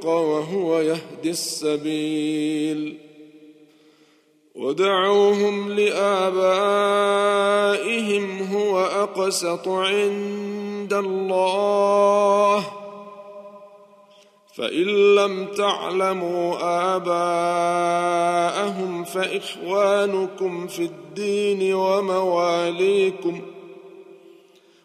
الحق وهو يهدي السبيل. ودعوهم لآبائهم هو أقسط عند الله. فإن لم تعلموا آباءهم فإخوانكم في الدين ومواليكم ۖ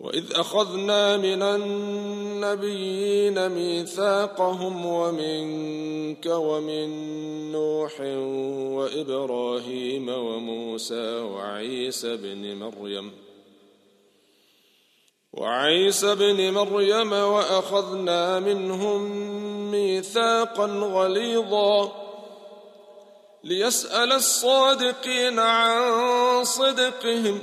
وإذ أخذنا من النبيين ميثاقهم ومنك ومن نوح وإبراهيم وموسى وعيسى بن مريم وعيسى بن مريم وأخذنا منهم ميثاقا غليظا ليسأل الصادقين عن صدقهم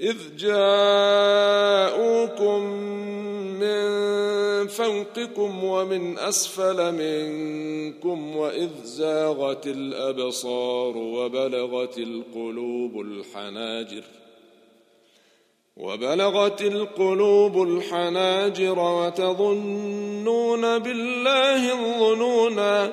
إذ جاءوكم من فوقكم ومن أسفل منكم وإذ زاغت الأبصار وبلغت القلوب الحناجر وبلغت القلوب الحناجر وتظنون بالله الظنونا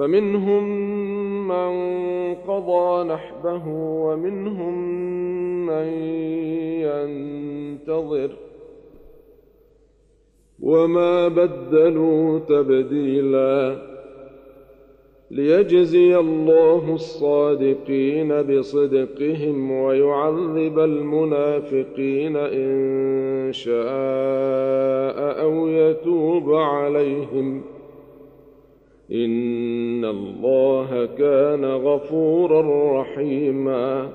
فمنهم من قضى نحبه ومنهم من ينتظر وما بدلوا تبديلا ليجزي الله الصادقين بصدقهم ويعذب المنافقين إن شاء أو يتوب عليهم إن الله كان غفورا رحيما.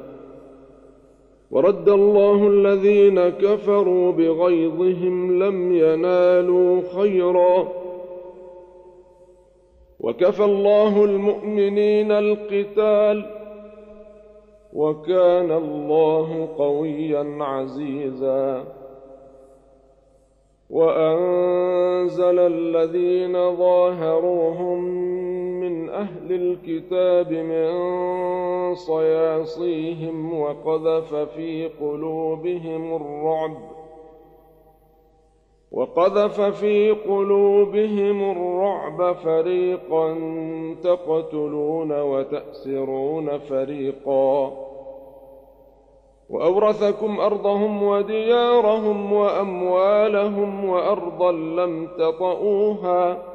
ورد الله الذين كفروا بغيظهم لم ينالوا خيرا. وكفى الله المؤمنين القتال. وكان الله قويا عزيزا. وأنزل الذين ظاهروهم أهل الكتاب من صياصيهم وقذف في قلوبهم الرعب وقذف في قلوبهم الرعب فريقا تقتلون وتأسرون فريقا. وأورثكم أرضهم وديارهم وأموالهم وأرضا لم تطئوها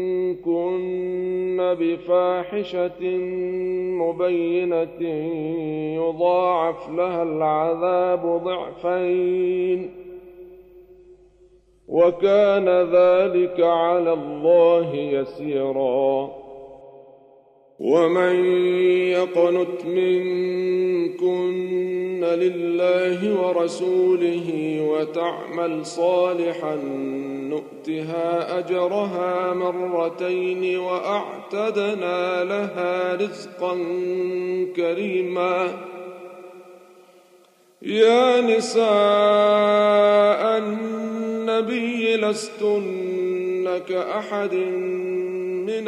بفاحشة مبينة يضاعف لها العذاب ضعفين. وكان ذلك على الله يسيرا. ومن يقنت منكن لله ورسوله وتعمل صالحا نؤتها أجرها مرتين وأعتدنا لها رزقا كريما. يا نساء النبي لستن كأحد من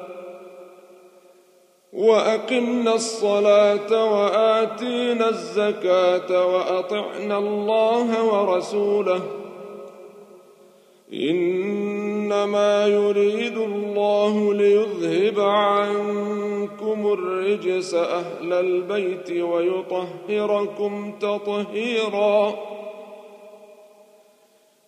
وأقمنا الصلاة وآتينا الزكاة وأطعنا الله ورسوله. إنما يريد الله ليذهب عنكم الرجس أهل البيت ويطهركم تطهيرا.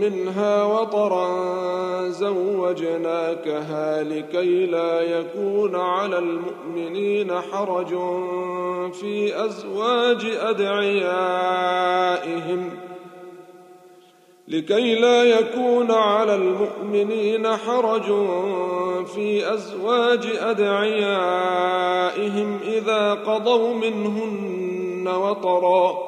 منها وطرا زوجناكها لكي لا يكون على المؤمنين حرج في أزواج أدعيائهم. لكي لا يكون على المؤمنين حرج في أزواج أدعيائهم إذا قضوا منهن وطرا.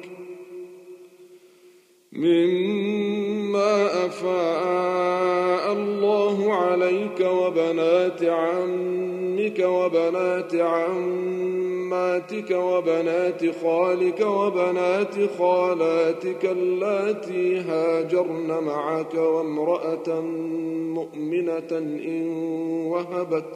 مما أفاء الله عليك وبنات عمك وبنات عماتك وبنات خالك وبنات خالاتك اللاتي هاجرن معك وامرأة مؤمنة إن وهبت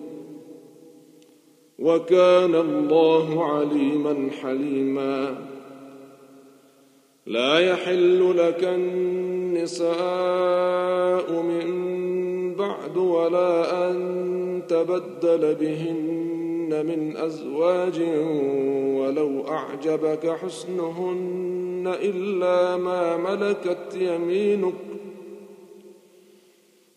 وكان الله عليما حليما. لا يحل لك النساء من بعد ولا أن تبدل بهن من أزواج ولو أعجبك حسنهن إلا ما ملكت يمينك.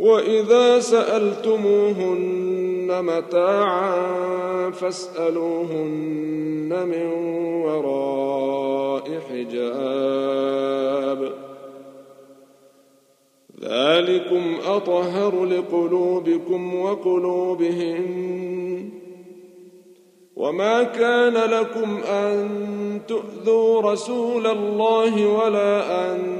وإذا سألتموهن متاعا فاسألوهن من وراء حجاب. ذلكم أطهر لقلوبكم وقلوبهن. وما كان لكم أن تؤذوا رسول الله ولا أن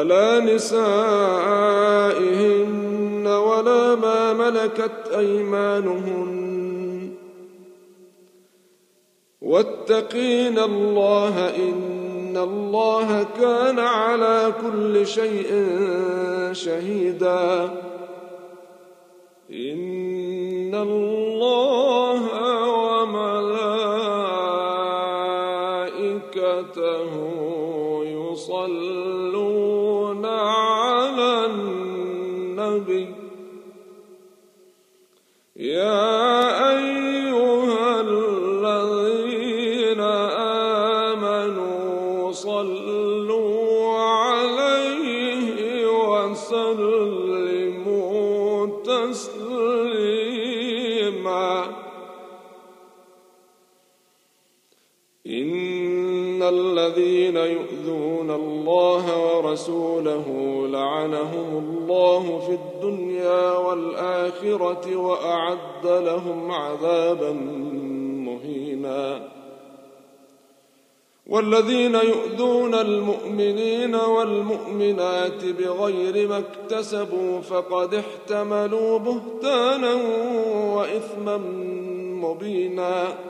ولا نسائهن ولا ما ملكت أيمانهن. واتقين الله إن الله كان على كل شيء شهيدا. إن الله والآخرة وأعد لهم عذابا مهينا. والذين يؤذون المؤمنين والمؤمنات بغير ما اكتسبوا فقد احتملوا بهتانا وإثما مبينا.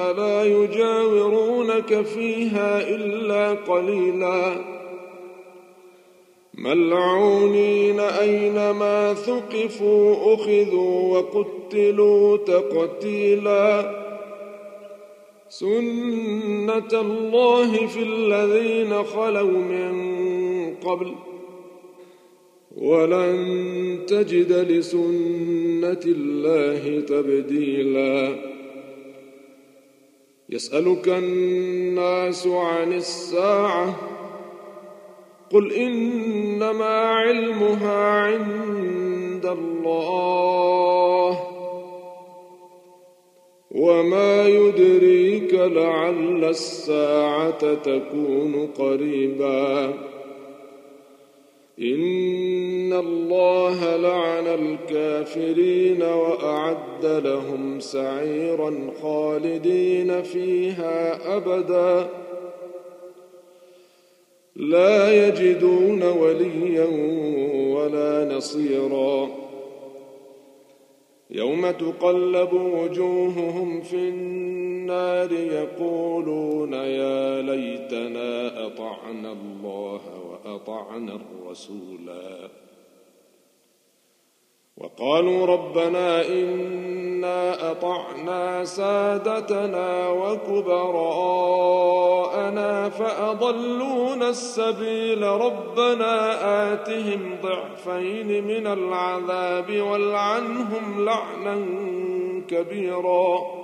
لا يجاورونك فيها إلا قليلا. ملعونين أينما ثقفوا أخذوا وقتلوا تقتيلا. سنة الله في الذين خلوا من قبل. ولن تجد لسنة الله تبديلا. يسألك الناس عن الساعة قل إنما علمها عند الله وما يدريك لعل الساعة تكون قريباً ان الله لعن الكافرين واعد لهم سعيرا خالدين فيها ابدا. لا يجدون وليا ولا نصيرا. يوم تقلب وجوههم في النار يقولون يا ليتنا اطعنا الله وأطعنا الرسولا. وقالوا ربنا إنا أطعنا سادتنا وكبراءنا فأضلونا السبيل. ربنا آتهم ضعفين من العذاب والعنهم لعنا كبيراً.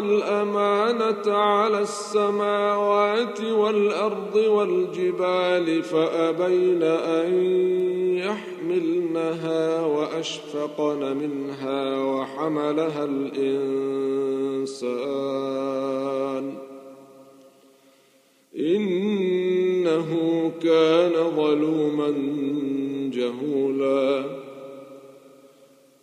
الامانه على السماوات والأرض والجبال فأبين أن يحملنها وأشفقن منها وحملها الإنسان. إنه كان ظلوما جهولا.